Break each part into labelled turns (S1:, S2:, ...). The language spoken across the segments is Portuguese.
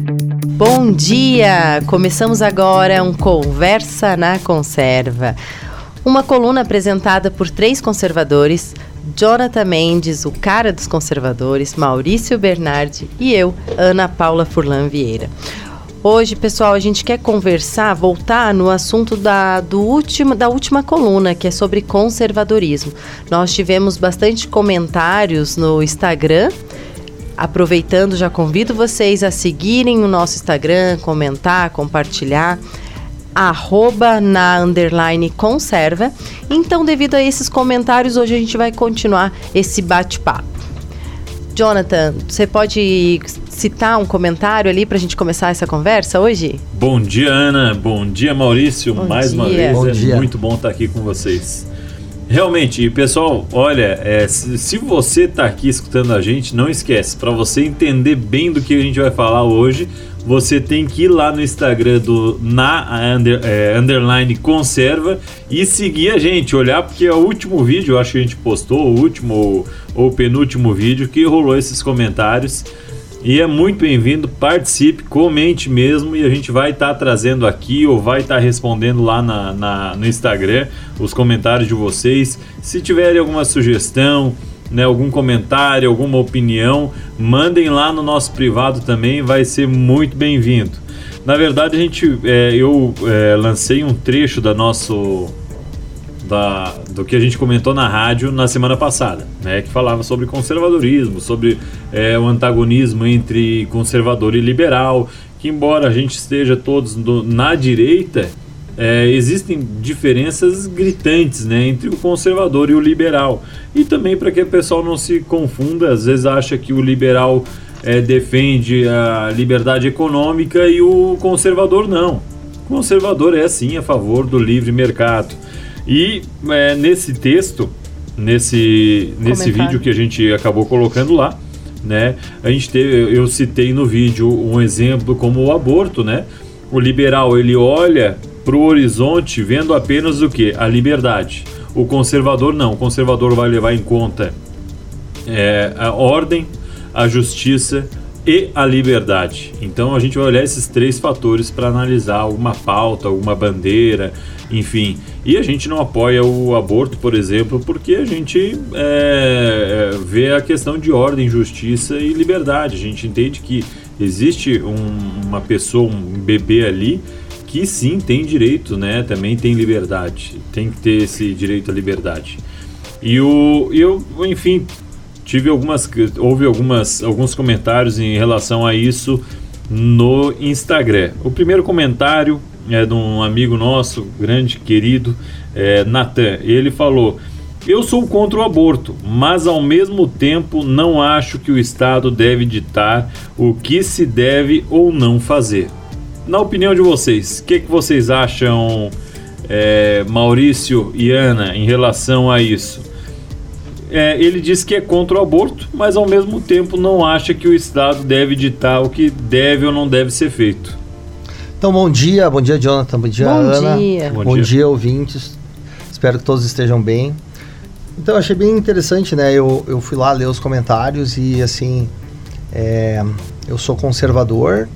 S1: Bom dia! Começamos agora um Conversa na Conserva. Uma coluna apresentada por três conservadores: Jonathan Mendes, o cara dos conservadores, Maurício Bernardi e eu, Ana Paula Furlan Vieira. Hoje, pessoal, a gente quer conversar, voltar no assunto da, do último, da última coluna, que é sobre conservadorismo. Nós tivemos bastante comentários no Instagram. Aproveitando, já convido vocês a seguirem o nosso Instagram, comentar, compartilhar arroba na underline conserva. Então, devido a esses comentários, hoje a gente vai continuar esse bate-papo. Jonathan, você pode citar um comentário ali para a gente começar essa conversa hoje?
S2: Bom dia, Ana. Bom dia, Maurício.
S1: Bom
S2: Mais
S1: dia.
S2: uma vez,
S3: Bom
S2: é
S3: dia.
S2: muito bom estar aqui com vocês. Realmente, pessoal, olha, é, se, você está aqui escutando a gente, não esquece, para você entender bem do que a gente vai falar hoje, você tem que ir lá no Instagram do na under- é, underline conserva e seguir a gente, olhar porque é o último vídeo, eu acho que a gente postou, o último ou penúltimo vídeo que rolou esses comentários. E é muito bem-vindo, participe, comente mesmo e a gente vai estar trazendo aqui ou vai estar respondendo lá na, na- no Instagram os comentários de vocês. Se tiverem alguma sugestão, né, algum comentário, alguma opinião, mandem lá no nosso privado também, vai ser muito bem-vindo. Na verdade, a gente, é, eu é, lancei um trecho da nosso da, do que a gente comentou na rádio na semana passada, né, que falava sobre conservadorismo, sobre é, o antagonismo entre conservador e liberal, que embora a gente esteja todos do- na direita, é, existem diferenças gritantes né, entre o conservador e o liberal. E também para que o pessoal não se confunda, às vezes acha que o liberal é, defende a liberdade econômica e o conservador não. O conservador é sim a favor do livre mercado. E é, nesse texto, nesse, nesse
S1: Comentário.
S2: vídeo que a gente acabou colocando lá, né? A gente teve, eu citei no vídeo um exemplo como o aborto, né? O liberal ele olha para o horizonte vendo apenas o que? A liberdade. O conservador não. O conservador vai levar em conta é, a ordem, a justiça e a liberdade. Então a gente vai olhar esses três fatores para analisar alguma pauta, alguma bandeira, enfim. E a gente não apoia o aborto, por exemplo, porque a gente é, é, vê a questão de ordem, justiça e liberdade. A gente entende que existe um- uma pessoa, um bebê ali que sim tem direito, né? Também tem liberdade, tem que ter esse direito à liberdade. E o eu, enfim, tive algumas houve algumas alguns comentários em relação a isso no Instagram. O primeiro comentário é de um amigo nosso, grande querido, é, Natan. Ele falou: Eu sou contra o aborto, mas ao mesmo tempo não acho que o Estado deve ditar o que se deve ou não fazer. Na opinião de vocês, o que, que vocês acham, é, Maurício e Ana, em relação a isso? É, ele diz que é contra o aborto, mas ao mesmo tempo não acha que o Estado deve ditar o que deve ou não deve ser feito.
S3: Então, bom dia, bom dia, Jonathan, bom dia,
S1: Bom
S3: Ana.
S1: dia.
S2: Bom
S3: Bom,
S2: dia.
S3: dia. ouvintes. Espero que todos estejam bem. Então, eu achei bem interessante, né? Eu, eu fui lá ler os comentários e, assim, é, eu sou conservador,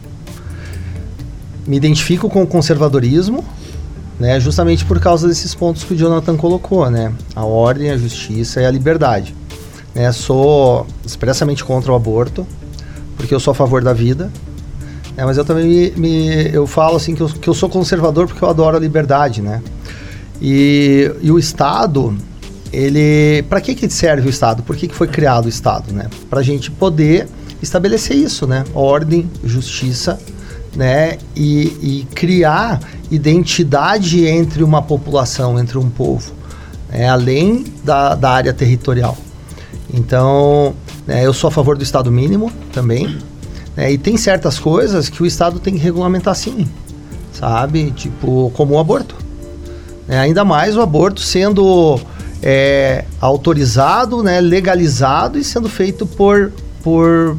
S3: me identifico com o conservadorismo, né? Justamente por causa desses pontos que o Jonathan colocou, né? A ordem, a justiça e a liberdade. Né? Sou expressamente contra o aborto, porque eu sou a favor da vida, é, mas eu também me, me- eu falo assim que eu, que eu sou conservador porque eu adoro a liberdade, né? E, e o Estado, ele, para que que serve o Estado? Por que que foi criado o Estado, né? Para a gente poder estabelecer isso, né? Ordem, justiça, né? E, e criar identidade entre uma população, entre um povo, né? além da, da área territorial. Então, né, eu sou a favor do Estado mínimo também. Né, e tem certas coisas que o Estado tem que regulamentar sim, sabe? Tipo, como o aborto. né, ainda mais o aborto sendo é, autorizado, né, legalizado e sendo feito por, por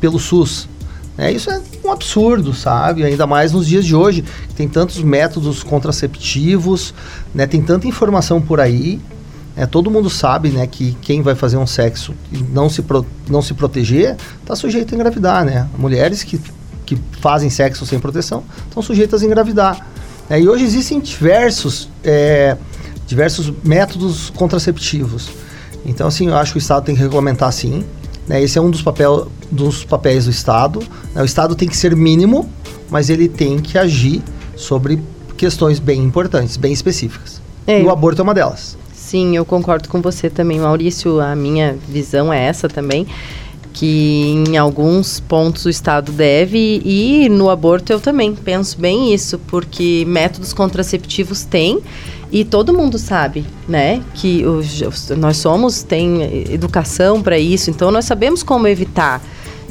S3: pelo SUS. né, isso é um absurdo, sabe? Ainda mais nos dias de hoje, que tem tantos métodos contraceptivos, né, tem tanta informação por aí. Né, todo mundo sabe né, que quem vai fazer um sexo e não se, pro- não se proteger está sujeito a engravidar. Né? Mulheres que que fazem sexo sem proteção estão sujeitas a engravidar. É, e hoje existem diversos, é, diversos métodos contraceptivos. Então, assim, eu acho que o Estado tem que regulamentar sim. Né? Esse é um dos, papel, dos papéis do Estado. Né? O Estado tem que ser mínimo, mas ele tem que agir sobre questões bem importantes, bem específicas. É. E o aborto é uma delas.
S1: Sim, eu concordo com você também, Maurício. A minha visão é essa também que em alguns pontos o Estado deve e no aborto eu também penso bem isso, porque métodos contraceptivos tem e todo mundo sabe, né, que os, nós somos tem educação para isso, então nós sabemos como evitar.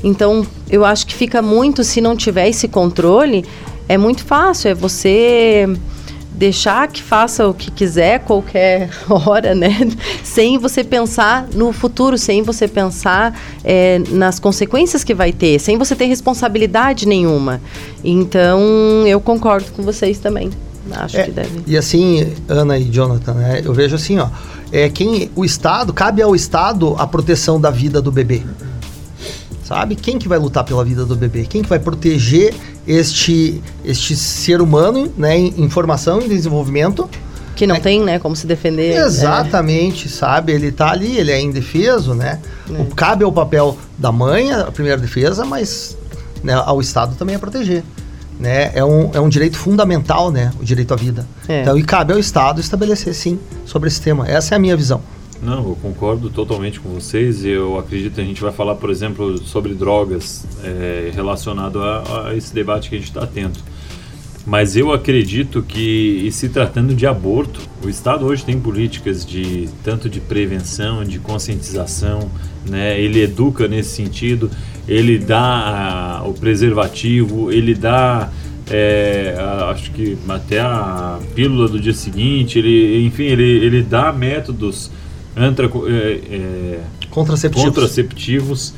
S1: Então eu acho que fica muito se não tiver esse controle, é muito fácil, é você deixar que faça o que quiser qualquer hora, né? Sem você pensar no futuro, sem você pensar é, nas consequências que vai ter, sem você ter responsabilidade nenhuma. Então, eu concordo com vocês também. Acho é, que deve.
S3: E assim, Ana e Jonathan, né, eu vejo assim, ó, é quem o Estado cabe ao Estado a proteção da vida do bebê sabe? Quem que vai lutar pela vida do bebê? Quem que vai proteger este, este ser humano, né, em, formação e desenvolvimento?
S1: Que não é, tem, né, como se defender.
S3: Né? Exatamente, é. sabe? Ele tá ali, ele é indefeso, né? É. O, cabe ao papel da mãe a primeira defesa, mas né, ao Estado também a proteger. Né? É, um, é um direito fundamental, né? O direito à vida. É. Então, e cabe ao Estado estabelecer, sim, sobre esse tema. Essa é a minha visão.
S2: Não, eu concordo totalmente com vocês. Eu acredito que a gente vai falar, por exemplo, sobre drogas é, relacionado a, a, esse debate que a gente está tendo. Mas eu acredito que, se tratando de aborto, o Estado hoje tem políticas de tanto de prevenção, de conscientização, né? Ele educa nesse sentido, ele dá a, o preservativo, ele dá é, acho que até a pílula do dia seguinte, ele, enfim, ele, ele dá métodos antra, é,
S3: é, contraceptivos.
S2: contraceptivos.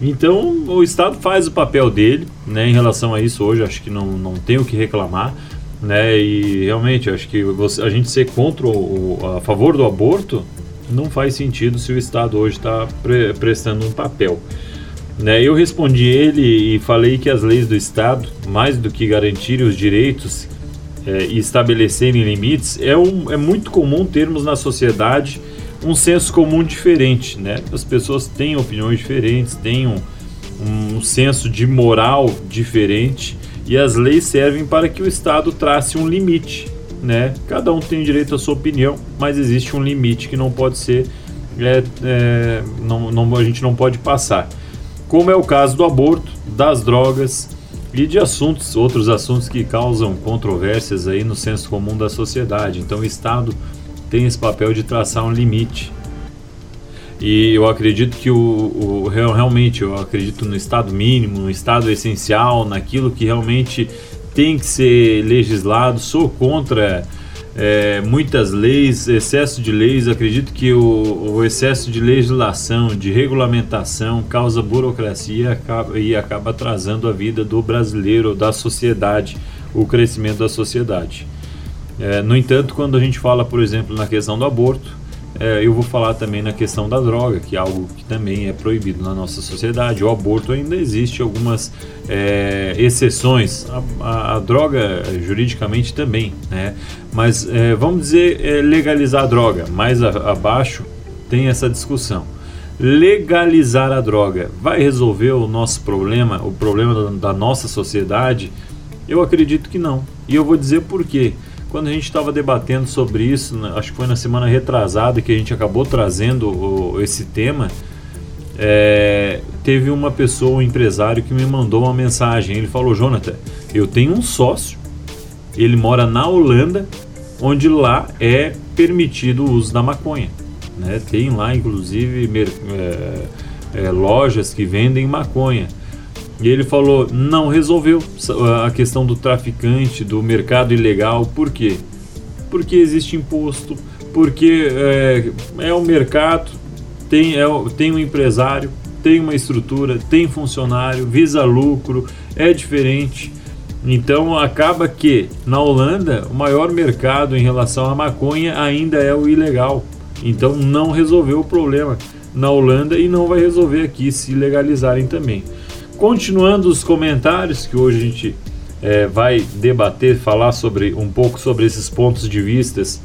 S2: Então o Estado faz o papel dele, né, em relação a isso hoje acho que não, não tem o que reclamar, né, e realmente acho que você, a gente ser contra o, a favor do aborto não faz sentido se o Estado hoje está pre, prestando um papel. Né, eu respondi ele e falei que as leis do Estado, mais do que garantirem os direitos é, e estabelecerem limites, é, um, é muito comum termos na sociedade um senso comum diferente, né? As pessoas têm opiniões diferentes, têm um, um senso de moral diferente e as leis servem para que o Estado trace um limite, né? Cada um tem direito à sua opinião, mas existe um limite que não pode ser, é, é, não, não, a gente não pode passar. Como é o caso do aborto, das drogas e de assuntos, outros assuntos que causam controvérsias aí no senso comum da sociedade. Então o Estado tem esse papel de traçar um limite. E eu acredito que o, o, realmente eu acredito no estado mínimo, no estado essencial, naquilo que realmente tem que ser legislado. Sou contra é, muitas leis, excesso de leis. Acredito que o, o, excesso de legislação, de regulamentação, causa burocracia acaba, e acaba atrasando a vida do brasileiro, da sociedade, o crescimento da sociedade. É, no entanto, quando a gente fala, por exemplo, na questão do aborto, é, eu vou falar também na questão da droga, que é algo que também é proibido na nossa sociedade. O aborto ainda existe algumas é, exceções. A, a, a, droga, juridicamente, também, né? Mas é, vamos dizer é, legalizar a droga. Mais a, abaixo tem essa discussão. Legalizar a droga vai resolver o nosso problema, o problema da, da nossa sociedade? Eu acredito que não. E eu vou dizer por quê quando a gente estava debatendo sobre isso, acho que foi na semana retrasada que a gente acabou trazendo o, esse tema, é, teve uma pessoa, um empresário, que me mandou uma mensagem. Ele falou: Jonathan, eu tenho um sócio, ele mora na Holanda, onde lá é permitido o uso da maconha. Né? Tem lá, inclusive, é, é, lojas que vendem maconha. E ele falou: não resolveu a questão do traficante, do mercado ilegal. Por quê? Porque existe imposto, porque é, é o mercado, tem, é, tem um empresário, tem uma estrutura, tem funcionário, visa lucro, é diferente. Então acaba que na Holanda o maior mercado em relação à maconha ainda é o ilegal. Então não resolveu o problema na Holanda e não vai resolver aqui se legalizarem também. Continuando os comentários, que hoje a gente é, vai debater, falar sobre um pouco sobre esses pontos de vistas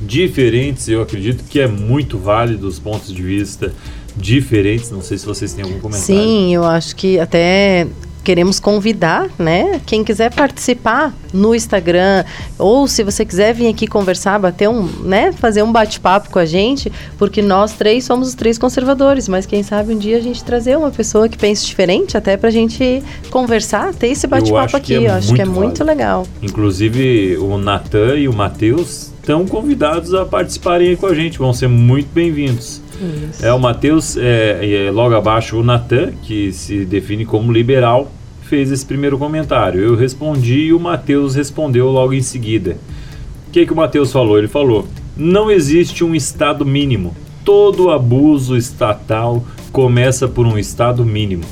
S2: diferentes. Eu acredito que é muito válido os pontos de vista diferentes. Não sei se vocês têm algum comentário.
S1: Sim, eu acho que até queremos convidar, né? Quem quiser participar no Instagram ou se você quiser vir aqui conversar, bater um, né, fazer um bate-papo com a gente, porque nós três somos os três conservadores, mas quem sabe um dia a gente trazer uma pessoa que pense diferente até pra gente conversar, ter esse bate-papo aqui, é eu acho que é muito legal.
S2: Inclusive o Natan e o Matheus estão convidados a participarem aí com a gente, vão ser muito bem-vindos. É o Matheus, é, é, logo abaixo o Natan, que se define como liberal, fez esse primeiro comentário. Eu respondi e o Matheus respondeu logo em seguida. O que, que o Matheus falou? Ele falou: não existe um Estado mínimo. Todo abuso estatal começa por um Estado mínimo.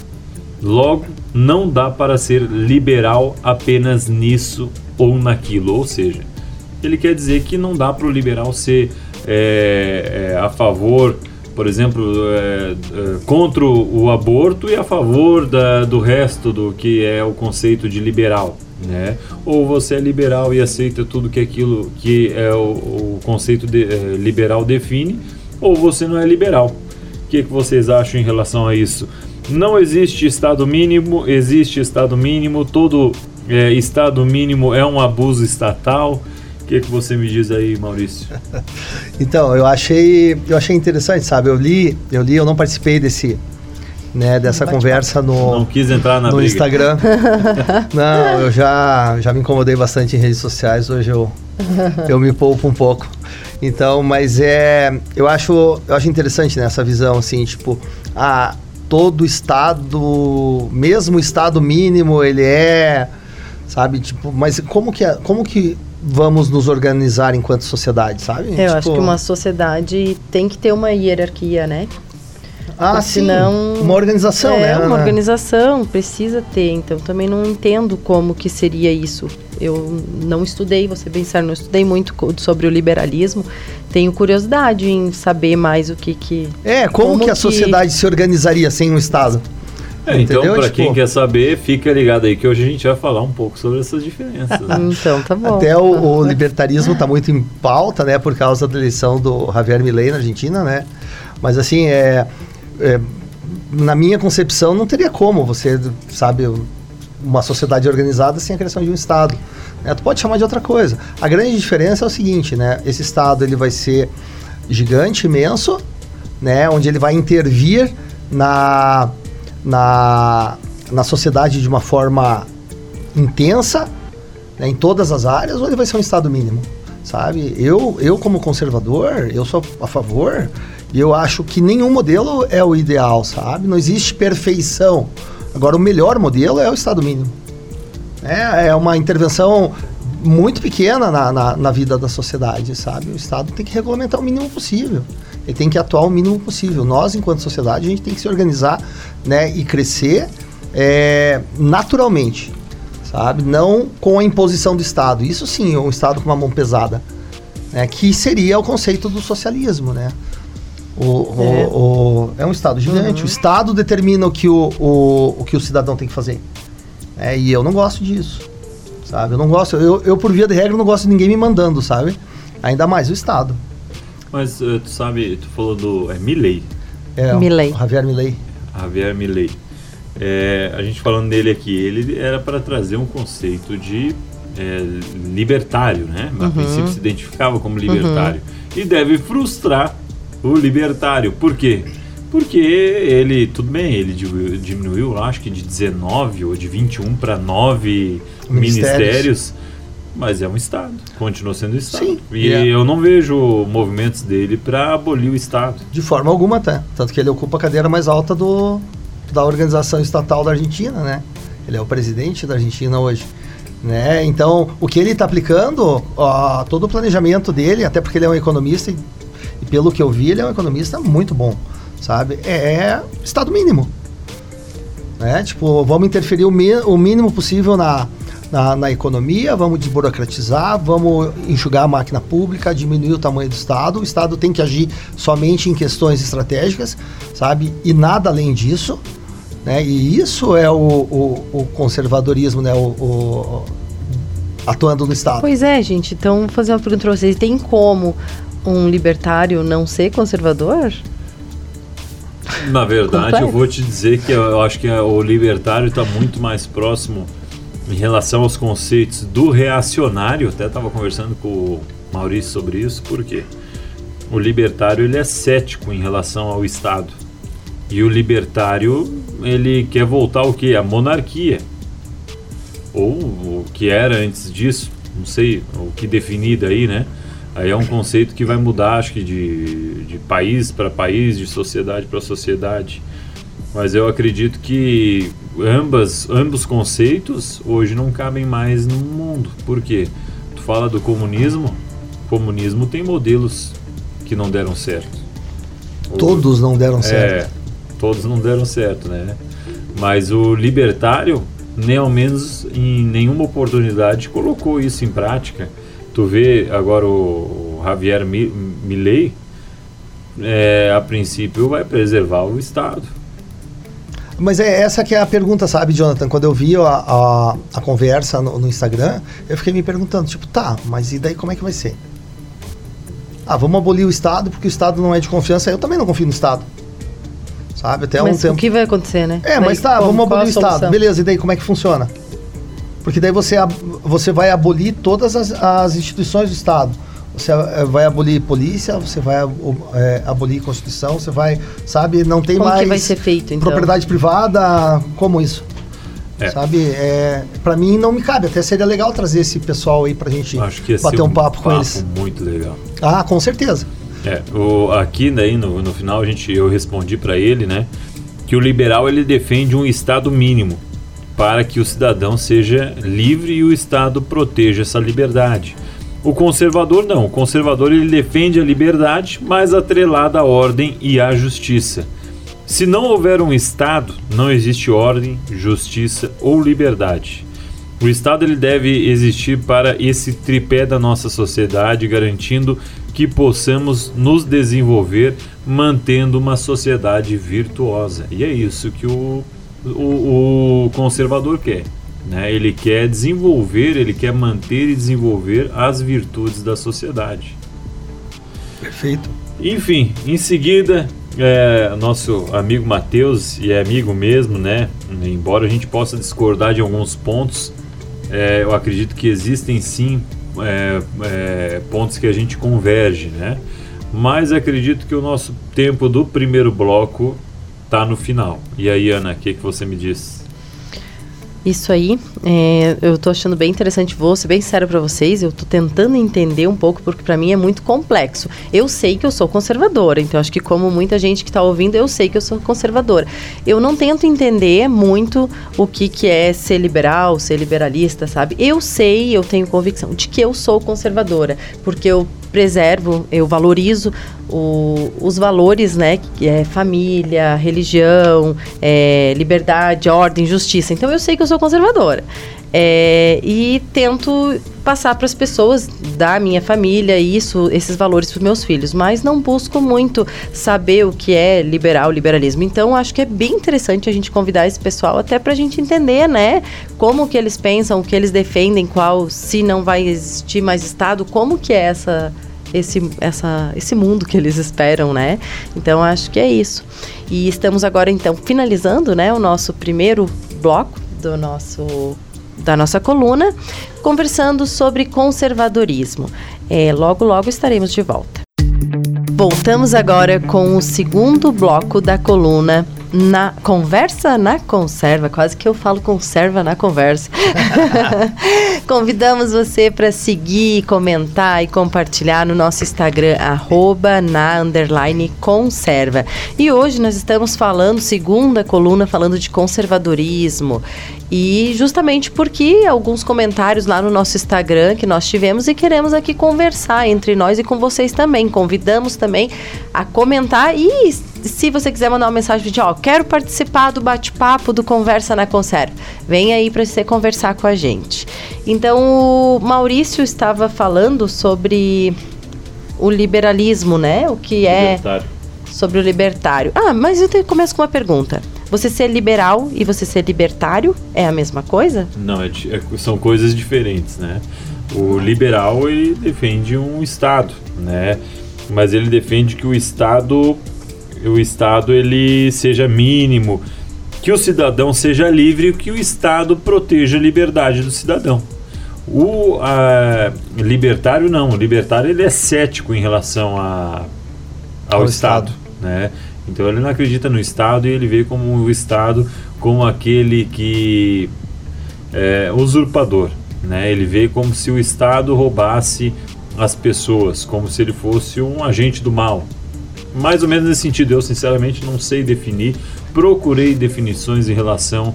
S2: Logo, não dá para ser liberal apenas nisso ou naquilo. Ou seja, ele quer dizer que não dá para o liberal ser é, é, a favor por exemplo, é, é, contra o aborto e a favor da, do resto do que é o conceito de liberal. Né? Ou você é liberal e aceita tudo que aquilo que é o, o conceito de, é, liberal define, ou você não é liberal. O que, que vocês acham em relação a isso? Não existe Estado mínimo, existe Estado mínimo, todo é, Estado mínimo é um abuso estatal que, que você me diz aí, Maurício?
S3: então, eu achei, eu achei interessante, sabe? Eu li, eu li, eu não participei desse, né, dessa conversa no
S2: não quis entrar na
S3: no
S2: briga.
S3: Instagram. não, eu já já me incomodei bastante em redes sociais. Hoje eu eu me poupo um pouco. Então, mas é, eu acho eu acho interessante nessa né, visão assim, tipo, a todo estado, mesmo o estado mínimo, ele é, sabe, tipo, mas como que como que vamos nos organizar enquanto sociedade, sabe?
S1: É, eu tipo... acho que uma sociedade tem que ter uma hierarquia, né?
S3: Ah, Porque sim. Senão, uma organização,
S1: é,
S3: né?
S1: uma organização precisa ter. Então, também não entendo como que seria isso. Eu não estudei, você pensar, não estudei muito sobre o liberalismo. Tenho curiosidade em saber mais o que que...
S3: É, como, como que a sociedade se organizaria sem um Estado?
S2: É, então, para tipo, quem quer saber, fica ligado aí que hoje a gente vai falar um pouco sobre essas diferenças. Né?
S1: então, tá bom.
S3: Até o, o libertarismo está muito em pauta, né, por causa da eleição do Javier Milei na Argentina, né? Mas assim, é, é na minha concepção, não teria como você, sabe, uma sociedade organizada sem a criação de um Estado. Né? Tu pode chamar de outra coisa. A grande diferença é o seguinte, né? Esse Estado ele vai ser gigante, imenso, né? Onde ele vai intervir na na, na sociedade de uma forma intensa, né, em todas as áreas, ou ele vai ser um Estado mínimo? Sabe? Eu, eu como conservador, eu sou a favor e eu acho que nenhum modelo é o ideal, sabe? Não existe perfeição. Agora, o melhor modelo é o Estado mínimo. É, é uma intervenção muito pequena na, na, na, vida da sociedade, sabe? O Estado tem que regulamentar o mínimo possível. Ele tem que atuar o mínimo possível. Nós, enquanto sociedade, a gente tem que se organizar né, e crescer é, naturalmente, sabe? Não com a imposição do Estado. Isso sim, um Estado com uma mão pesada, né? que seria o conceito do socialismo, né? O, é. O, o, é um Estado gigante. Uhum. O Estado determina o que o, o, o que o cidadão tem que fazer. É, e eu não gosto disso, sabe? Eu não gosto, eu, eu por via de regra não gosto de ninguém me mandando, sabe? Ainda mais o Estado.
S2: Mas uh, tu sabe, tu falou do é, Milley.
S3: É, Milley. Javier Milley.
S2: Javier Milley. É, a gente falando dele aqui, ele era para trazer um conceito de é, libertário, né? A uhum. princípio se identificava como libertário. Uhum. E deve frustrar o libertário. Por quê? Porque ele, tudo bem, ele diminuiu, acho que de 19 ou de 21 para 9 ministérios. ministérios mas é um Estado, continua sendo Estado. Sim. E é. eu não vejo movimentos dele para abolir o Estado.
S3: De forma alguma, até. Tanto que ele ocupa a cadeira mais alta do, da organização estatal da Argentina, né? Ele é o presidente da Argentina hoje. Né? Então, o que ele está aplicando, ó, todo o planejamento dele, até porque ele é um economista, e, e, pelo que eu vi, ele é um economista muito bom, sabe? É, é Estado mínimo. Né? Tipo, vamos interferir o, o mínimo possível na, na, na, economia, vamos desburocratizar, vamos enxugar a máquina pública, diminuir o tamanho do Estado. O Estado tem que agir somente em questões estratégicas, sabe? E nada além disso. Né? E isso é o, o, o conservadorismo, né? O, o, atuando no Estado.
S1: Pois é, gente. Então, vou fazer uma pergunta para vocês. Tem como um libertário não ser conservador?
S2: Na verdade, Complexo. eu vou te dizer que eu acho que o libertário está muito mais próximo em relação aos conceitos do reacionário. Até estava conversando com o Maurício sobre isso, porque o libertário ele é cético em relação ao Estado. E o libertário ele quer voltar ao que? A monarquia. Ou o que era antes disso, não sei o que definido aí, né? Aí é um conceito que vai mudar, acho que de, de país para país, de sociedade para sociedade. Mas eu acredito que ambas, ambos conceitos hoje não cabem mais no mundo. Por quê? Tu fala do comunismo, o comunismo tem modelos que não deram certo.
S3: Todos não deram
S2: é,
S3: certo.
S2: Todos não deram certo, né? Mas o libertário, nem ao menos em nenhuma oportunidade, colocou isso em prática Tu vê agora o, Javier Milei, é, a princípio vai preservar o Estado.
S3: Mas é essa que é a pergunta, sabe, Jonathan? Quando eu vi a, a, a conversa no, no, Instagram, eu fiquei me perguntando, tipo, tá, mas e daí como é que vai ser? Ah, vamos abolir o Estado porque o Estado não é de confiança. Eu também não confio no Estado. Sabe, até
S1: mas
S3: um tempo.
S1: o que vai acontecer, né?
S3: É, mas tá, como, vamos abolir o Estado. Beleza, e daí como é que funciona? Porque daí você, você vai abolir todas as, as instituições do Estado. Você eh, vai abolir polícia, você vai é, abolir Constituição, você vai, sabe, não tem
S1: como
S3: mais.
S1: Como que vai ser feito, então?
S3: Propriedade privada, como isso? É. Sabe, é, para mim não me cabe. Até seria legal trazer esse pessoal aí pra gente bater um, um papo,
S2: papo
S3: com eles.
S2: muito legal.
S3: Ah, com certeza.
S2: É, o, aqui daí no, no final a gente, eu respondi para ele, né, que o liberal ele defende um estado mínimo para que o cidadão seja livre e o Estado proteja essa liberdade. O conservador não, o conservador ele defende a liberdade, mas atrelada à ordem e à justiça. Se não houver um Estado, não existe ordem, justiça ou liberdade. O Estado ele deve existir para esse tripé da nossa sociedade, garantindo que possamos nos desenvolver mantendo uma sociedade virtuosa. E é isso que o o, o conservador quer. Né? Ele quer desenvolver, ele quer manter e desenvolver as virtudes da sociedade.
S3: Perfeito.
S2: Enfim, em seguida, é, nosso amigo Matheus, e é amigo mesmo, né? Embora a gente possa discordar de alguns pontos, é, eu acredito que existem sim é, é pontos que a gente converge, né? Mas acredito que o nosso tempo do primeiro bloco tá no final. E aí, Ana, o que, que você me diz?
S1: Isso aí, é, eu tô achando bem interessante, vou ser bem sério para vocês, eu tô tentando entender um pouco, porque para mim é muito complexo. Eu sei que eu sou conservadora, então acho que como muita gente que tá ouvindo, eu sei que eu sou conservadora. Eu não tento entender muito o que, que é ser liberal, ser liberalista, sabe? Eu sei, eu tenho convicção de que eu sou conservadora, porque eu preservo, eu valorizo o, os valores, né, que é família, religião, é, liberdade, ordem, justiça. Então eu sei que eu sou conservadora. É, e tento passar para as pessoas da minha família isso, esses valores para os meus filhos, mas não busco muito saber o que é liberal, liberalismo. Então acho que é bem interessante a gente convidar esse pessoal até para a gente entender, né, como que eles pensam, o que eles defendem, qual se não vai existir mais Estado, como que é essa esse, essa, esse mundo que eles esperam, né? Então acho que é isso. E estamos agora então finalizando, né, o nosso primeiro bloco do nosso da nossa coluna, conversando sobre conservadorismo. É, logo, logo estaremos de volta. Voltamos agora com o segundo bloco da coluna na conversa na conserva, quase que eu falo conserva na conversa. Convidamos você para seguir, comentar e compartilhar no nosso Instagram arroba na underline conserva. E hoje nós estamos falando, segunda coluna, falando de conservadorismo. E justamente porque alguns comentários lá no nosso Instagram que nós tivemos e queremos aqui conversar entre nós e com vocês também. Convidamos também a comentar e se você quiser mandar uma mensagem de ó, quero participar do bate-papo do Conversa na Conserva, vem aí para você conversar com a gente. Então, o Maurício estava falando sobre o liberalismo, né? O que é sobre o libertário. Ah, mas eu te, começo com uma pergunta. Você ser liberal e você ser libertário é a mesma coisa?
S2: Não, é, é, são coisas diferentes, né? O liberal ele defende um Estado, né? Mas ele defende que o Estado, o Estado ele seja mínimo, que o cidadão seja livre e que o Estado proteja a liberdade do cidadão. O a, libertário não, o libertário ele é cético em relação a, ao, Estado, Estado, né? Então ele não acredita no Estado e ele vê como o Estado como aquele que é usurpador, né? Ele vê como se o Estado roubasse as pessoas, como se ele fosse um agente do mal. Mais ou menos nesse sentido, eu sinceramente não sei definir. Procurei definições em relação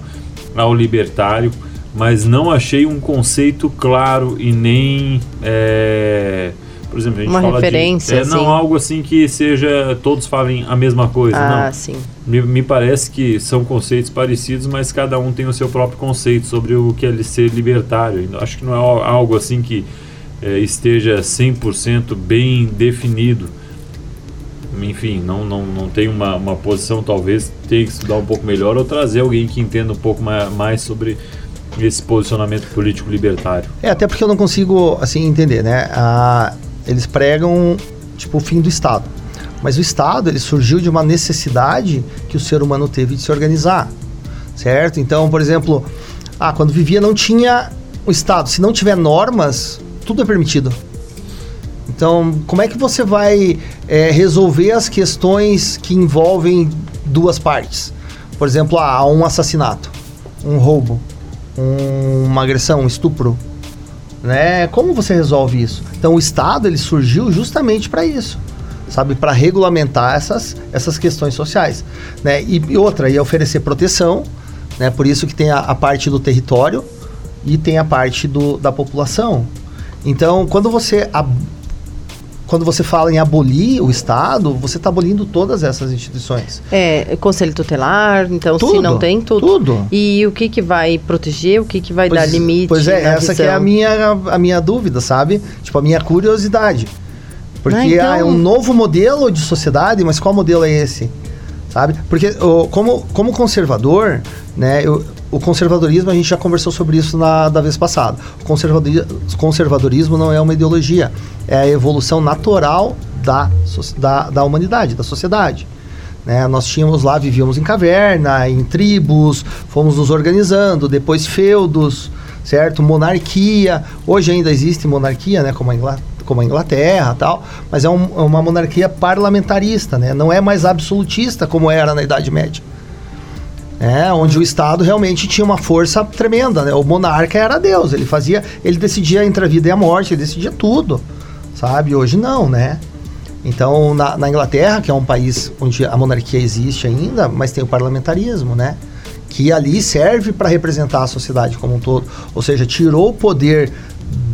S2: ao libertário, mas não achei um conceito claro e nem é, por exemplo, a gente
S1: uma
S2: fala
S1: referência,
S2: de, é, não algo assim que seja todos falem a mesma coisa,
S1: ah,
S2: não.
S1: sim.
S2: Me, me, parece que são conceitos parecidos, mas cada um tem o seu próprio conceito sobre o que é ser libertário. Acho que não é algo assim que é, esteja 100% bem definido. Enfim, não, não, não tem uma, uma posição, talvez tenha que estudar um pouco melhor ou trazer alguém que entenda um pouco mais, mais sobre esse posicionamento político libertário.
S3: É, até porque eu não consigo, assim, entender, né? A, eles pregam, tipo, o fim do Estado. Mas o Estado, ele surgiu de uma necessidade que o ser humano teve de se organizar, certo? Então, por exemplo, ah, quando vivia não tinha o Estado. Se não tiver normas, tudo é permitido. Então, como é que você vai é, resolver as questões que envolvem duas partes? Por exemplo, ah, um assassinato, um roubo, um, uma agressão, um estupro né? Como você resolve isso? Então o Estado ele surgiu justamente para isso, sabe, para regulamentar essas, essas questões sociais, né? E, e outra, ia oferecer proteção, né? Por isso que tem a, a parte do território e tem a parte do, da população. Então, quando você quando você fala em abolir o Estado, você está abolindo todas essas instituições.
S1: É, conselho tutelar, então tudo, se não tem tudo.
S3: Tudo.
S1: E o que, que vai proteger, o que, que vai pois, dar limite?
S3: Pois é, essa que é a minha, a minha dúvida, sabe? Tipo, a minha curiosidade. Porque ah, então... ah, é um novo modelo de sociedade, mas qual modelo é esse? Sabe? Porque como, como conservador, né, eu, o conservadorismo, a gente já conversou sobre isso na, da vez passada. O conservadorismo, não é uma ideologia, é a evolução natural da, da, da humanidade, da sociedade. Né? Nós tínhamos lá, vivíamos em caverna, em tribos, fomos nos organizando, depois feudos, certo? Monarquia. Hoje ainda existe monarquia, né? Como a Inglaterra como a Inglaterra tal, mas é um, uma monarquia parlamentarista, né? não é mais absolutista como era na Idade Média é, onde o Estado realmente tinha uma força tremenda, né? O monarca era Deus, ele fazia, ele decidia entre a vida e a morte, ele decidia tudo, sabe? Hoje não, né? Então, na, na Inglaterra, que é um país onde a monarquia existe ainda, mas tem o parlamentarismo, né? Que ali serve para representar a sociedade como um todo, ou seja, tirou o poder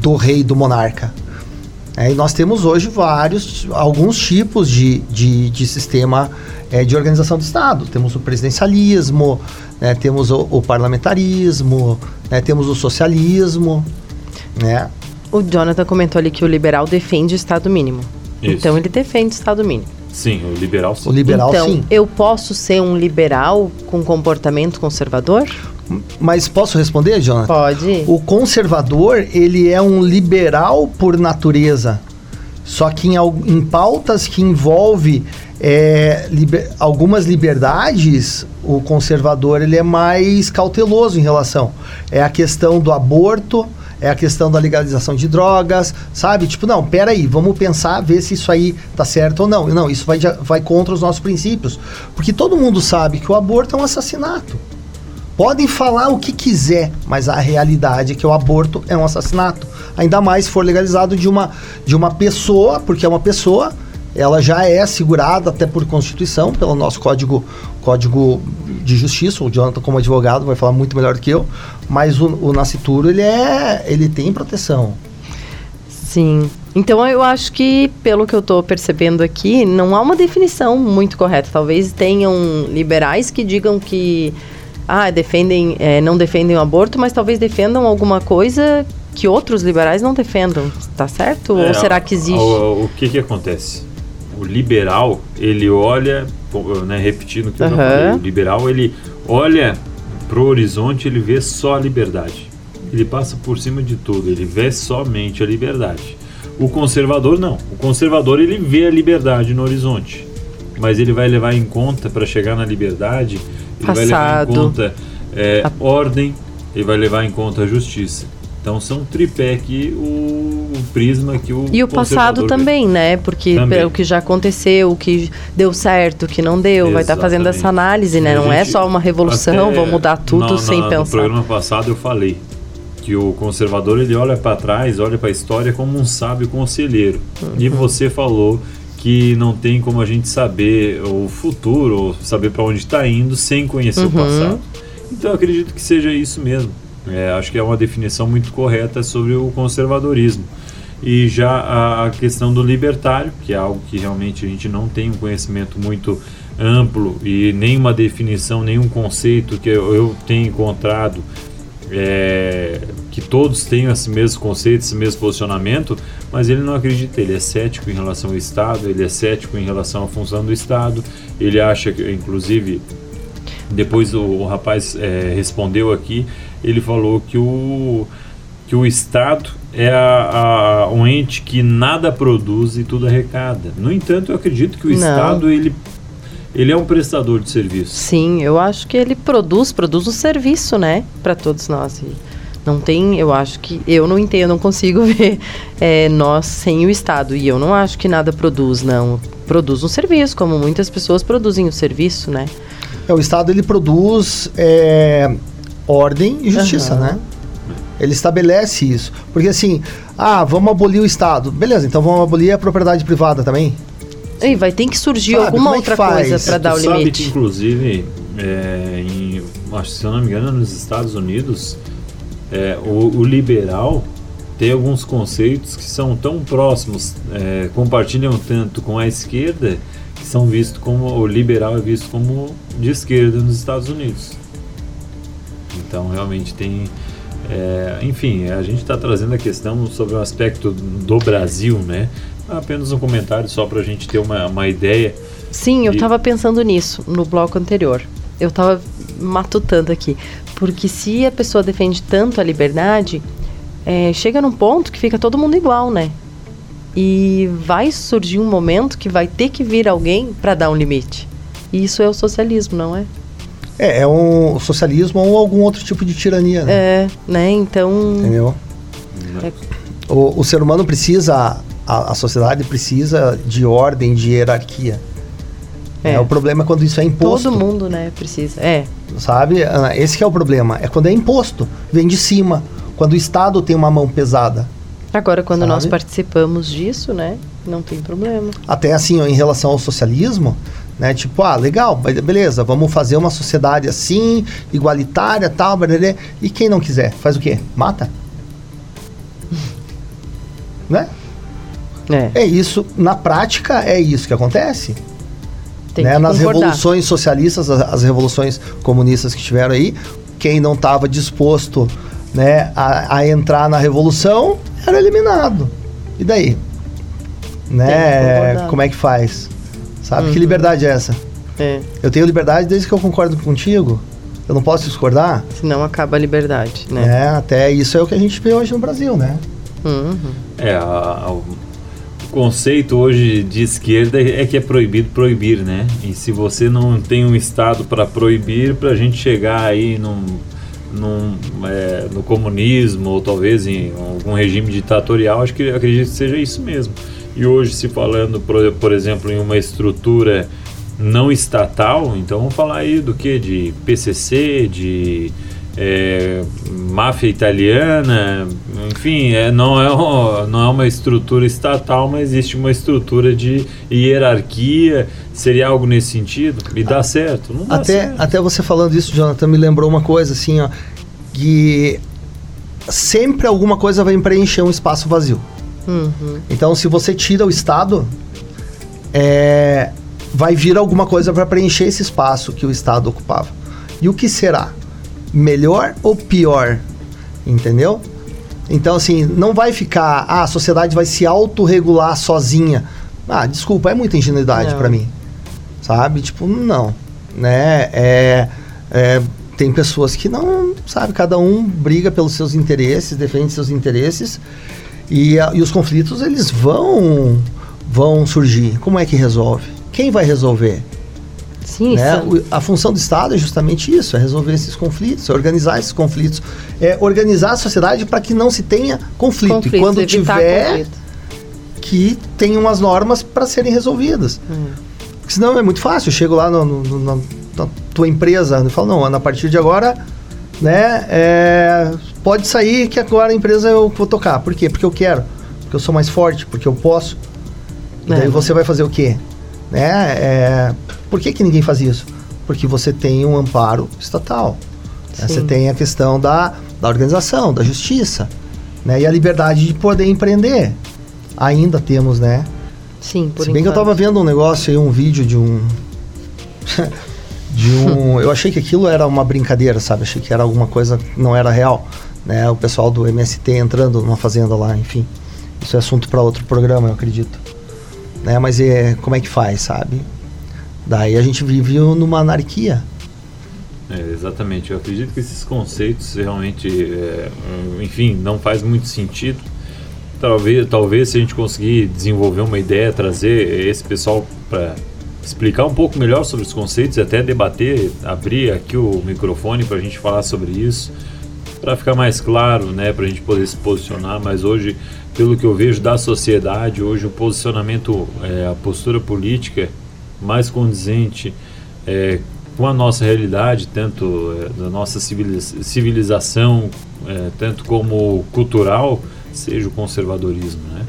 S3: do rei, do monarca. É, e nós temos hoje vários, alguns tipos de, de, de sistema é, de organização do Estado. Temos o presidencialismo, né, temos o, o parlamentarismo, né, temos o socialismo. Né?
S1: O Jonathan comentou ali que o liberal defende o Estado mínimo. Isso. Então ele defende o Estado mínimo.
S2: Sim, o liberal sim.
S3: O liberal
S1: então,
S3: sim.
S1: eu posso ser um liberal com comportamento conservador?
S3: Mas posso responder, Jonathan?
S1: Pode.
S3: O conservador, ele é um liberal por natureza. Só que em, em pautas que envolve é, liber, algumas liberdades, o conservador ele é mais cauteloso em relação. É a questão do aborto, é a questão da legalização de drogas, sabe? Tipo, não, peraí, vamos pensar, ver se isso aí tá certo ou não. Não, isso vai, vai contra os nossos princípios. Porque todo mundo sabe que o aborto é um assassinato. Podem falar o que quiser, mas a realidade é que o aborto é um assassinato. Ainda mais se for legalizado de uma, de uma pessoa, porque é uma pessoa, ela já é segurada até por Constituição, pelo nosso Código, código de Justiça. O Jonathan, como advogado, vai falar muito melhor do que eu. Mas o, o nascituro, ele, é, ele tem proteção.
S1: Sim. Então eu acho que, pelo que eu estou percebendo aqui, não há uma definição muito correta. Talvez tenham liberais que digam que ah, defendem, é, não defendem o aborto, mas talvez defendam alguma coisa que outros liberais não defendam, tá certo? É, Ou será que existe?
S2: O, o, que que acontece? O liberal, ele olha, né, repetindo o que uhum. eu já falei, o liberal, ele olha pro horizonte, ele vê só a liberdade. Ele passa por cima de tudo, ele vê somente a liberdade. O conservador não. O conservador ele vê a liberdade no horizonte, mas ele vai levar em conta para chegar na liberdade, ele
S1: Passado.
S2: vai levar em conta é, a... ordem, ele vai levar em conta a justiça. Então são tripé que o, o prisma que o
S1: E o passado também, né? Porque também. o que já aconteceu, o que deu certo, o que não deu, Exatamente. vai estar tá fazendo essa análise, né? Não é só uma revolução, vou mudar tudo sem pensar. No
S2: programa passado eu falei que o conservador ele olha para trás, olha para a história como um sábio conselheiro. Uhum. E você falou que não tem como a gente saber o futuro, ou saber para onde está indo sem conhecer uhum. o passado. Então eu acredito que seja isso mesmo. É, acho que é uma definição muito correta sobre o conservadorismo. E já a, a questão do libertário, que é algo que realmente a gente não tem um conhecimento muito amplo e nenhuma definição, nenhum conceito que eu, eu tenha encontrado é, que todos tenham esse mesmo conceito, esse mesmo posicionamento, mas ele não acredita, ele é cético em relação ao Estado, ele é cético em relação à função do Estado, ele acha que, inclusive, depois o, o rapaz é, respondeu aqui, ele falou que o, que o Estado é a, a, um ente que nada produz e tudo arrecada. No entanto, eu acredito que o Não. Estado ele ele é um prestador de serviço.
S1: Sim, eu acho que ele produz, produz um serviço, né, para todos nós. E não tem, eu acho que eu não entendo, não consigo ver é, nós sem o Estado. E eu não acho que nada produz, não. Produz um serviço, como muitas pessoas produzem o serviço, né?
S3: É, o Estado ele produz é, ordem e justiça, uhum. né? Ele estabelece isso. Porque assim, ah, vamos abolir o Estado. Beleza, então vamos abolir a propriedade privada também.
S1: E vai ter que surgir sabe, alguma é outra coisa para dar o limite. Sabe
S2: que, inclusive, é, em, se eu não me engano, nos Estados Unidos, é, o, o, liberal tem alguns conceitos que são tão próximos, é, compartilham tanto com a esquerda, que são vistos como o liberal é visto como de esquerda nos Estados Unidos. Então, realmente tem. É, enfim, a gente está trazendo a questão sobre o aspecto do Brasil, né? Apenas um comentário só para a gente ter uma, uma ideia.
S1: Sim, eu estava pensando nisso no bloco anterior. Eu estava matutando aqui. Porque se a pessoa defende tanto a liberdade, é, chega num ponto que fica todo mundo igual, né? E vai surgir um momento que vai ter que vir alguém para dar um limite. E isso é o socialismo, não é?
S3: É, é um socialismo ou algum outro tipo de tirania.
S1: Né? É, né? Então.
S3: Entendeu? É... O, o ser humano precisa, a, a sociedade precisa de ordem, de hierarquia. É. é. o problema é quando isso é imposto.
S1: Todo mundo, né, precisa. É.
S3: Sabe? Esse é o problema. É quando é imposto, vem de cima. Quando o Estado tem uma mão pesada.
S1: Agora, quando sabe? nós participamos disso, né, não tem problema.
S3: Até assim, ó, em relação ao socialismo, né? Tipo, ah, legal, beleza, vamos fazer uma sociedade assim, igualitária, tal, blá, e quem não quiser, faz o quê? Mata? né? É. é isso, na prática é isso que acontece. Tem né? Que Nas concordar. revoluções socialistas, as, as, revoluções comunistas que tiveram aí, quem não estava disposto né, a, a entrar na revolução era eliminado. E daí? Né? Como é que faz? Sabe? Uhum. Que liberdade é essa? É. Eu tenho liberdade desde que eu concordo contigo. Eu não posso discordar?
S1: Senão acaba a liberdade, né?
S3: É, até isso é o que a gente vê hoje no Brasil, né?
S2: Uhum. É, a, a, o conceito hoje de esquerda é que é proibido proibir, né? E se você não tem um Estado para proibir, para a gente chegar aí num, num, é, no comunismo ou talvez em algum regime ditatorial, acho que acredito que seja isso mesmo. E hoje, se falando, por, por exemplo, em uma estrutura não estatal, então vamos falar aí do que? De PCC, de é, máfia italiana, enfim, é, não, é, não é uma estrutura estatal, mas existe uma estrutura de hierarquia. Seria algo nesse sentido? E dá certo? Não dá
S3: até,
S2: certo.
S3: Até você falando isso, Jonathan, me lembrou uma coisa assim, ó, que sempre alguma coisa vai preencher um espaço vazio. Uhum. Então, se você tira o Estado, é, vai vir alguma coisa para preencher esse espaço que o Estado ocupava. E o que será? Melhor ou pior? Entendeu? Então, assim, não vai ficar, ah, a sociedade vai se autorregular sozinha. Ah, desculpa, é muita ingenuidade para mim. Sabe? Tipo, não. Né? É, É, tem pessoas que não, sabe, cada um briga pelos seus interesses, defende seus interesses e, a, e os conflitos eles vão vão surgir. Como é que resolve? Quem vai resolver?
S1: Sim,
S3: né? A função do Estado é justamente isso, é resolver esses conflitos, é organizar esses conflitos, é organizar a sociedade para que não se tenha conflito.
S1: conflitos,
S3: e quando tiver,
S1: conflito.
S3: que tenha umas normas para serem resolvidas.
S1: Hum.
S3: Porque Senão é muito fácil. Eu chego lá no, no- no- na, na tua empresa e falo, não, Ana, a partir de agora, né, é, pode sair que agora a empresa eu vou tocar. Por quê? Porque eu quero. Porque eu sou mais forte, porque eu posso. E
S1: É.
S3: daí você vai fazer o quê? Né? É, por que, que ninguém faz isso? Porque você tem um amparo estatal. né? Você tem a questão da, da organização, da justiça. Né? E a liberdade de poder empreender. Ainda temos, né?
S1: Sim, por
S3: Se bem que eu
S1: enquanto.
S3: tava vendo um negócio aí, um vídeo de um. de um. eu achei que aquilo era uma brincadeira, sabe? Achei que era alguma coisa que não era real. Né? O pessoal do MST entrando numa fazenda lá, enfim. Isso é assunto para outro programa, eu acredito. Né? Mas é, como é que faz, sabe? Daí a gente vive numa anarquia.
S2: É, exatamente. Eu acredito que esses conceitos realmente, é, enfim, não faz muito sentido. Talvez, talvez se a gente conseguir desenvolver uma ideia, trazer esse pessoal para explicar um pouco melhor sobre os conceitos e até debater, abrir aqui o microfone para a gente falar sobre isso, para ficar mais claro, né, para a gente poder se posicionar. Mas hoje, pelo que eu vejo da sociedade, hoje o posicionamento, é, a postura política mais condizente é, com a nossa realidade, tanto é, da nossa civiliz- civilização, é, tanto como cultural, seja o conservadorismo, né?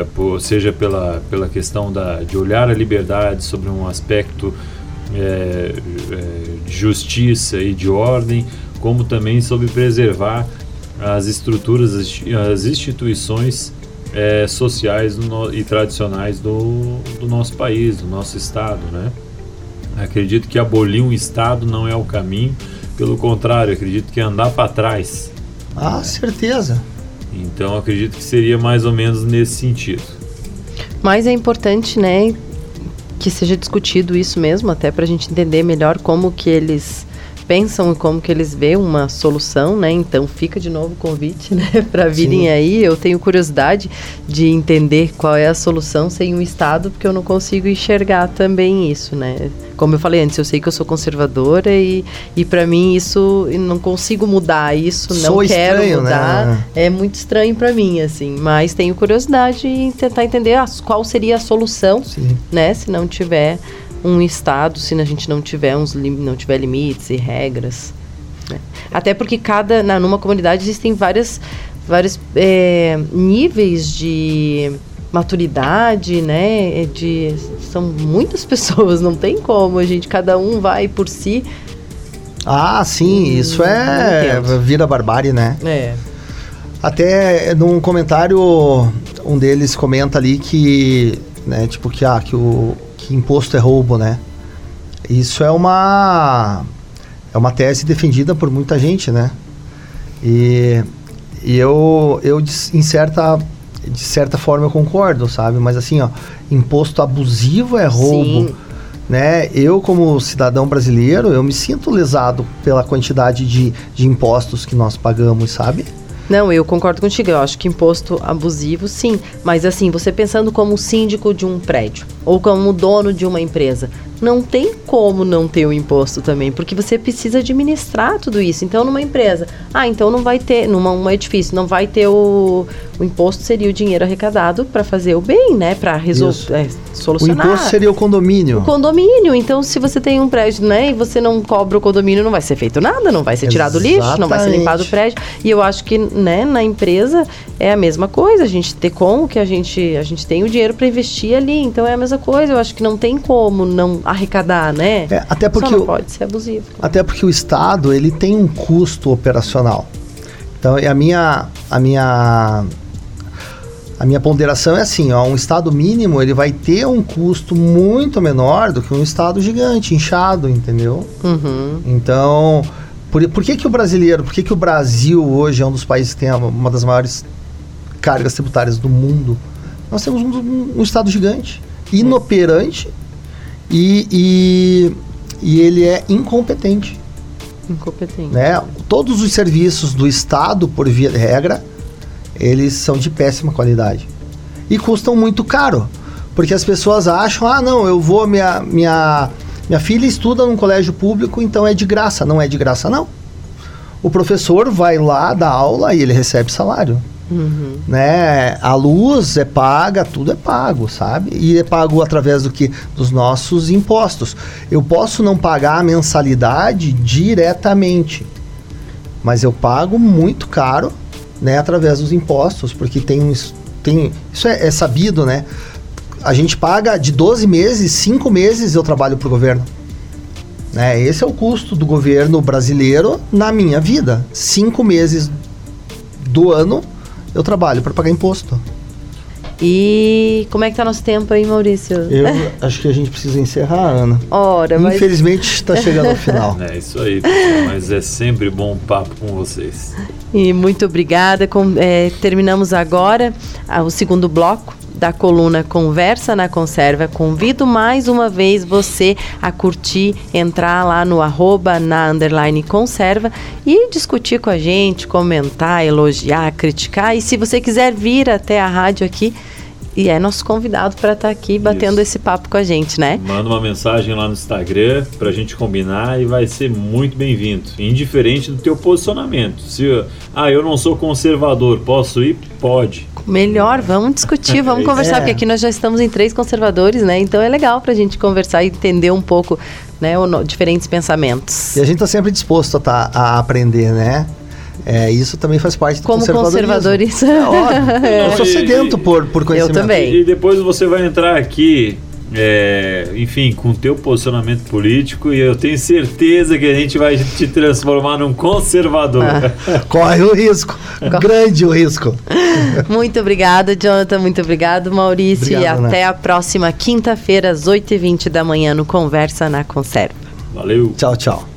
S2: É, por- seja pela, pela questão da, de olhar a liberdade sobre um aspecto é, é, de justiça e de ordem, como também sobre preservar as estruturas, as insti- as instituições é, sociais no- e tradicionais do, do nosso país, do nosso estado, né? Acredito que abolir um estado não é o caminho, pelo contrário, acredito que é andar para trás.
S3: Ah, certeza.
S2: Então acredito que seria mais ou menos nesse sentido.
S1: Mas é importante, né, que seja discutido isso mesmo, até para a gente entender melhor como que eles pensam e como que eles vê uma solução, né? Então fica de novo o convite, né, para virem
S3: Sim.
S1: aí. Eu tenho curiosidade de entender qual é a solução sem um estado, porque eu não consigo enxergar também isso, né? Como eu falei antes, eu sei que eu sou conservadora e, e para mim isso não consigo mudar isso, não
S3: Sou
S1: quero
S3: estranho,
S1: mudar.
S3: né?
S1: É muito estranho para mim, assim, mas tenho curiosidade em tentar entender qual seria a solução,
S3: Sim.
S1: né, se não tiver um estado, se a gente não tiver uns não tiver limites e regras. né? Até porque cada na, numa comunidade existem várias vários é, níveis de maturidade, né? De são muitas pessoas, não tem como a gente cada um vai por si.
S3: Ah, sim, isso é. Vira barbárie, né?
S1: É.
S3: Até num comentário, um deles comenta ali que, né, tipo, que, ah, que, o, que imposto é roubo, né? Isso é uma, é uma tese defendida por muita gente, né? E, e eu, eu em certa, de certa forma eu concordo, sabe? Mas assim, ó, imposto abusivo é roubo
S1: Sim.
S3: né? Eu como cidadão brasileiro, eu me sinto lesado pela quantidade de, de impostos que nós pagamos, sabe?
S1: Não, eu concordo contigo. Eu acho que imposto abusivo, sim. Mas assim, você pensando como síndico de um prédio ou como dono de uma empresa, não tem como não ter o imposto também, porque você precisa administrar tudo isso. Então, numa empresa, ah, então não vai ter, numa um edifício, não vai ter o, o imposto seria o dinheiro arrecadado para fazer o bem, né? Para resolver, é,
S3: O
S1: solucionar.
S3: imposto seria o condomínio.
S1: O condomínio, então se você tem um prédio, né, e você não cobra o condomínio, não vai ser feito nada, não vai ser tirado o lixo, não vai ser limpado o prédio. E eu acho que, né, na empresa é a mesma coisa, a gente ter como que a gente, a gente tem o dinheiro para investir ali, então é a mesma coisa, eu acho que não tem como não arrecadar, né?
S3: É, até porque
S1: Só não
S3: o-
S1: pode ser abusivo.
S3: Até porque o Estado ele tem um custo operacional. Então é a minha a minha a minha ponderação é assim, ó, um estado mínimo ele vai ter um custo muito menor do que um estado gigante, inchado, entendeu?
S1: Uhum.
S3: Então, por, por que que o brasileiro, por que que o Brasil hoje é um dos países que tem uma das maiores cargas tributárias do mundo? Nós temos um, um estado gigante, inoperante e, e, e ele é incompetente.
S1: Incompetente.
S3: Né? Todos os serviços do Estado, por via de regra, eles são de péssima qualidade. E custam muito caro. Porque as pessoas acham, ah, não, eu vou, minha, minha, minha filha estuda num colégio público, então é de graça. Não é de graça, não. O professor vai lá dar aula e ele recebe salário.
S1: Uhum.
S3: Né? A luz é paga, tudo é pago, sabe? E é pago através do que? Dos nossos impostos. Eu posso não pagar a mensalidade diretamente, mas eu pago muito caro, né? Através dos impostos, porque tem tem isso é, é sabido, né? A gente paga de 12 meses, 5 meses eu trabalho para o governo. Né? Esse é o custo do governo brasileiro na minha vida. Cinco meses do ano eu trabalho para pagar imposto.
S1: E como é que tá nosso tempo aí, Maurício?
S3: Eu acho que a gente precisa encerrar, Ana.
S1: Ora, mas...
S3: Infelizmente está chegando ao final.
S2: É isso aí, pessoal, mas é sempre bom papo com vocês.
S1: E muito obrigada. Com, é, terminamos agora ah, o segundo bloco da coluna Conversa na Conserva. Convido mais uma vez você a curtir, entrar lá no arroba na underline conserva e discutir com a gente, comentar, elogiar, criticar. E se você quiser vir até a rádio aqui, e é nosso convidado para estar tá aqui batendo Isso. esse papo com a gente, né?
S2: Manda uma mensagem lá no Instagram para a gente combinar e vai ser muito bem-vindo, indiferente do teu posicionamento. Se ah, eu não sou conservador, posso ir? Pode.
S1: Melhor, vamos discutir, vamos é conversar, é. porque aqui nós já estamos em três conservadores, né? Então é legal para a gente conversar e entender um pouco, né, o, diferentes pensamentos.
S3: E a gente está sempre disposto a, tá, a aprender, né? É, isso também faz parte do
S1: Como conservadores.
S3: É, óbvio. Eu sou sedento por, por conhecimento.
S1: Eu também.
S2: E depois você vai entrar aqui é, enfim, com o teu posicionamento político e eu tenho certeza que a gente vai te transformar num conservador.
S3: Ah. Corre o risco, grande o risco.
S1: Muito obrigada, Jonathan, muito obrigado, Maurício, Obrigado, e até né? a próxima quinta-feira, às 8h20 da manhã, no Conversa na Conserva.
S2: Valeu.
S3: Tchau, tchau.